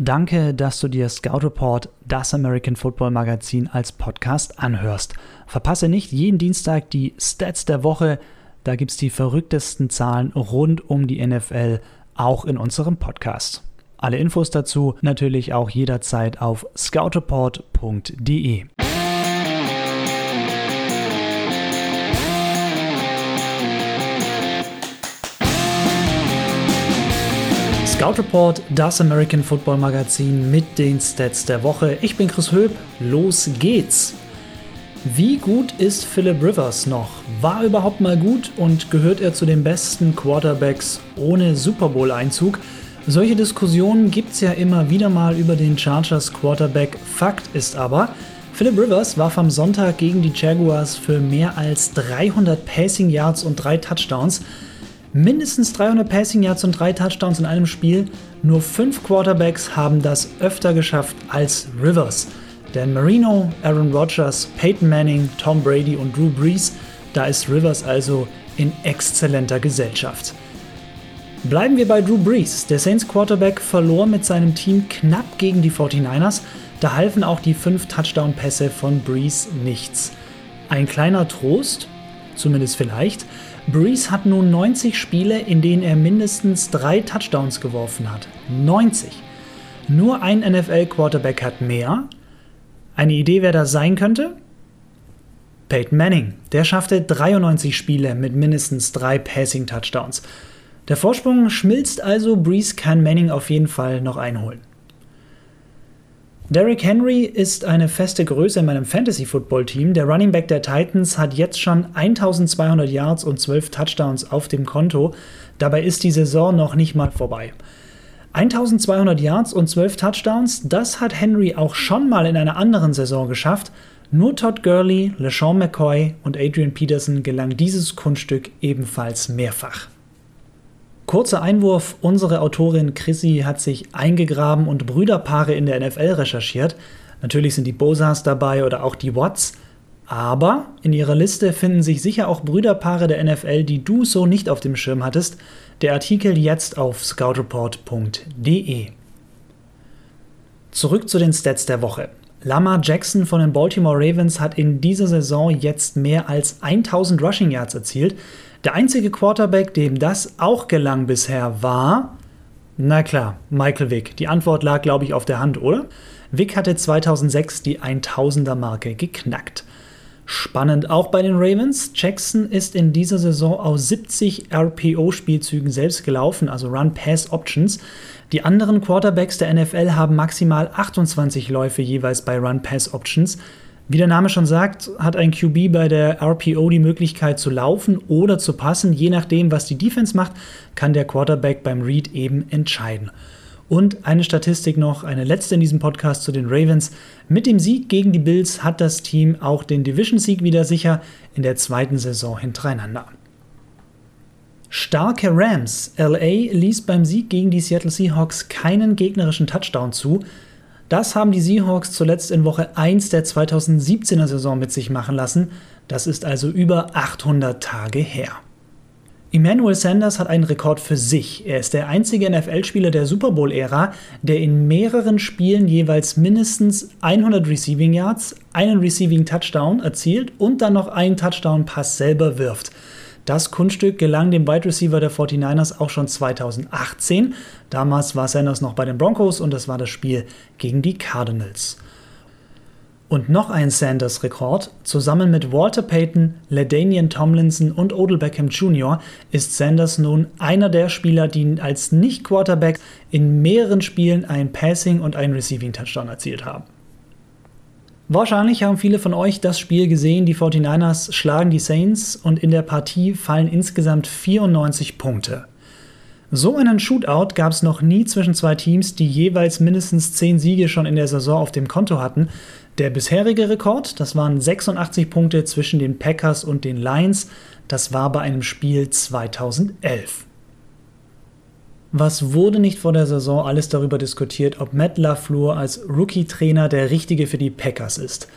Danke, dass du dir Scout Report, das American Football Magazin, als Podcast anhörst. Verpasse nicht jeden Dienstag die Stats der Woche. Da gibt es die verrücktesten Zahlen rund um die NFL, auch in unserem Podcast. Alle Infos dazu natürlich auch jederzeit auf scoutreport.de. Scout Report, das American Football Magazin mit den Stats der Woche. Ich bin Chris Höp, los geht's. Wie gut ist Philip Rivers noch? War er überhaupt mal gut und gehört er zu den besten Quarterbacks ohne Super Bowl-Einzug? Solche Diskussionen gibt es ja immer wieder mal über den Chargers Quarterback. Fakt ist aber, Philip Rivers warf am Sonntag gegen die Jaguars für mehr als 300 Passing Yards und drei Touchdowns mindestens 300 Passing Yards und drei Touchdowns in einem Spiel. Nur fünf Quarterbacks haben das öfter geschafft als Rivers. Dan Marino, Aaron Rodgers, Peyton Manning, Tom Brady und Drew Brees, da ist Rivers also in exzellenter Gesellschaft. Bleiben wir bei Drew Brees. Der Saints Quarterback verlor mit seinem Team knapp gegen die 49ers. Da halfen auch die fünf Touchdown-Pässe von Brees nichts. Ein kleiner Trost, zumindest vielleicht, Brees hat nun 90 Spiele, in denen er mindestens drei Touchdowns geworfen hat. 90. Nur ein NFL-Quarterback hat mehr. Eine Idee, wer das sein könnte? Peyton Manning. Der schaffte 93 Spiele mit mindestens drei Passing-Touchdowns. Der Vorsprung schmilzt also, Brees kann Manning auf jeden Fall noch einholen. Derrick Henry ist eine feste Größe in meinem Fantasy-Football-Team. Der Running Back der Titans hat jetzt schon 1200 Yards und 12 Touchdowns auf dem Konto. Dabei ist die Saison noch nicht mal vorbei. 1200 Yards und 12 Touchdowns, das hat Henry auch schon mal in einer anderen Saison geschafft. Nur Todd Gurley, LeSean McCoy und Adrian Peterson gelang dieses Kunststück ebenfalls mehrfach. Kurzer Einwurf, unsere Autorin Chrissy hat sich eingegraben und Brüderpaare in der NFL recherchiert. Natürlich sind die Bosas dabei oder auch die Watts, aber in ihrer Liste finden sich sicher auch Brüderpaare der NFL, die du so nicht auf dem Schirm hattest. Der Artikel jetzt auf scoutreport.de. Zurück zu den Stats der Woche. Lamar Jackson von den Baltimore Ravens hat in dieser Saison jetzt mehr als 1000 Rushing Yards erzielt. Der einzige Quarterback, dem das auch gelang bisher, war. Na klar, Michael Vick. Die Antwort lag, glaube ich, auf der Hand, oder? Vick hatte 2006 die 1000er-Marke geknackt. Spannend auch bei den Ravens. Jackson ist in dieser Saison aus 70 RPO-Spielzügen selbst gelaufen, also Run-Pass-Options. Die anderen Quarterbacks der NFL haben maximal 28 Läufe jeweils bei Run-Pass-Options. Wie der Name schon sagt, hat ein QB bei der RPO die Möglichkeit zu laufen oder zu passen. Je nachdem, was die Defense macht, kann der Quarterback beim Read eben entscheiden. Und eine Statistik noch, eine letzte in diesem Podcast zu den Ravens. Mit dem Sieg gegen die Bills hat das Team auch den Division-Sieg wieder sicher in der zweiten Saison hintereinander. Starke Rams. LA ließ beim Sieg gegen die Seattle Seahawks keinen gegnerischen Touchdown zu. Das haben die Seahawks zuletzt in Woche 1 der 2017er Saison mit sich machen lassen. Das ist also über 800 Tage her. Emmanuel Sanders hat einen Rekord für sich. Er ist der einzige NFL-Spieler der Super Bowl-Ära, der in mehreren Spielen jeweils mindestens 100 Receiving Yards, einen Receiving Touchdown erzielt und dann noch einen Touchdown-Pass selber wirft. Das Kunststück gelang dem Wide Receiver der 49ers auch schon 2018. Damals war Sanders noch bei den Broncos und das war das Spiel gegen die Cardinals. Und noch ein Sanders-Rekord. Zusammen mit Walter Payton, LaDainian Tomlinson und Odell Beckham Jr. ist Sanders nun einer der Spieler, die als Nicht-Quarterback in mehreren Spielen ein Passing- und ein Receiving-Touchdown erzielt haben. Wahrscheinlich haben viele von euch das Spiel gesehen. Die 49ers schlagen die Saints und in der Partie fallen insgesamt 94 Punkte. So einen Shootout gab es noch nie zwischen zwei Teams, die jeweils mindestens 10 Siege schon in der Saison auf dem Konto hatten. Der bisherige Rekord, das waren 86 Punkte zwischen den Packers und den Lions. Das war bei einem Spiel 2011. Was wurde nicht vor der Saison alles darüber diskutiert, ob Matt LaFleur als Rookie-Trainer der richtige für die Packers ist?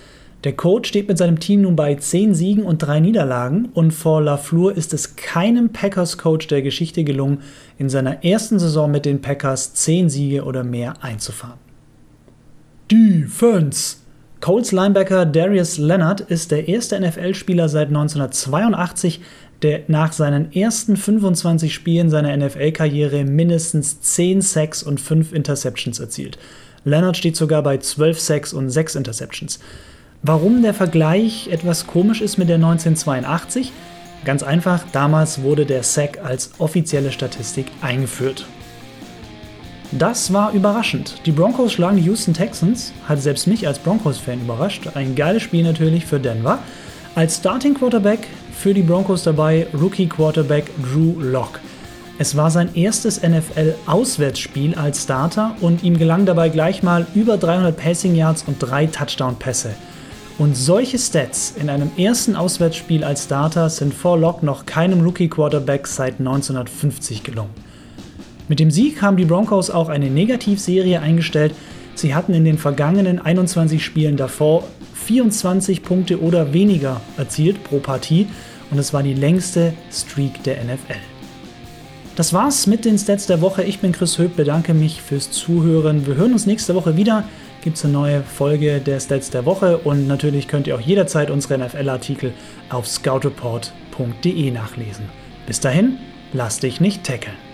Der Coach steht mit seinem Team nun bei 10 Siegen und 3 Niederlagen und vor LaFleur ist es keinem Packers-Coach der Geschichte gelungen, in seiner ersten Saison mit den Packers 10 Siege oder mehr einzufahren. Defense! Colts Linebacker Darius Leonard ist der erste NFL-Spieler seit 1982, der nach seinen ersten 25 Spielen seiner NFL-Karriere mindestens 10 Sacks und 5 Interceptions erzielt. Leonard steht sogar bei 12 Sacks und 6 Interceptions. Warum der Vergleich etwas komisch ist mit der 1982? Ganz einfach, damals wurde der Sack als offizielle Statistik eingeführt. Das war überraschend. Die Broncos schlagen die Houston Texans, hat selbst mich als Broncos-Fan überrascht. Ein geiles Spiel natürlich für Denver. Als Starting Quarterback für die Broncos dabei Rookie Quarterback Drew Locke. Es war sein erstes NFL-Auswärtsspiel als Starter und ihm gelang dabei gleich mal über 300 Passing Yards und drei Touchdown-Pässe. Und solche Stats in einem ersten Auswärtsspiel als Starter sind vor Locke noch keinem Rookie-Quarterback seit 1950 gelungen. Mit dem Sieg haben die Broncos auch eine Negativserie eingestellt. Sie hatten in den vergangenen 21 Spielen davor 24 Punkte oder weniger erzielt pro Partie und es war die längste Streak der NFL. Das war's mit den Stats der Woche. Ich bin Chris Höp, bedanke mich fürs Zuhören. Wir hören uns nächste Woche wieder gibt es eine neue Folge der Stats der Woche und natürlich könnt ihr auch jederzeit unsere NFL-Artikel auf scoutreport.de nachlesen. Bis dahin, lass dich nicht tackeln.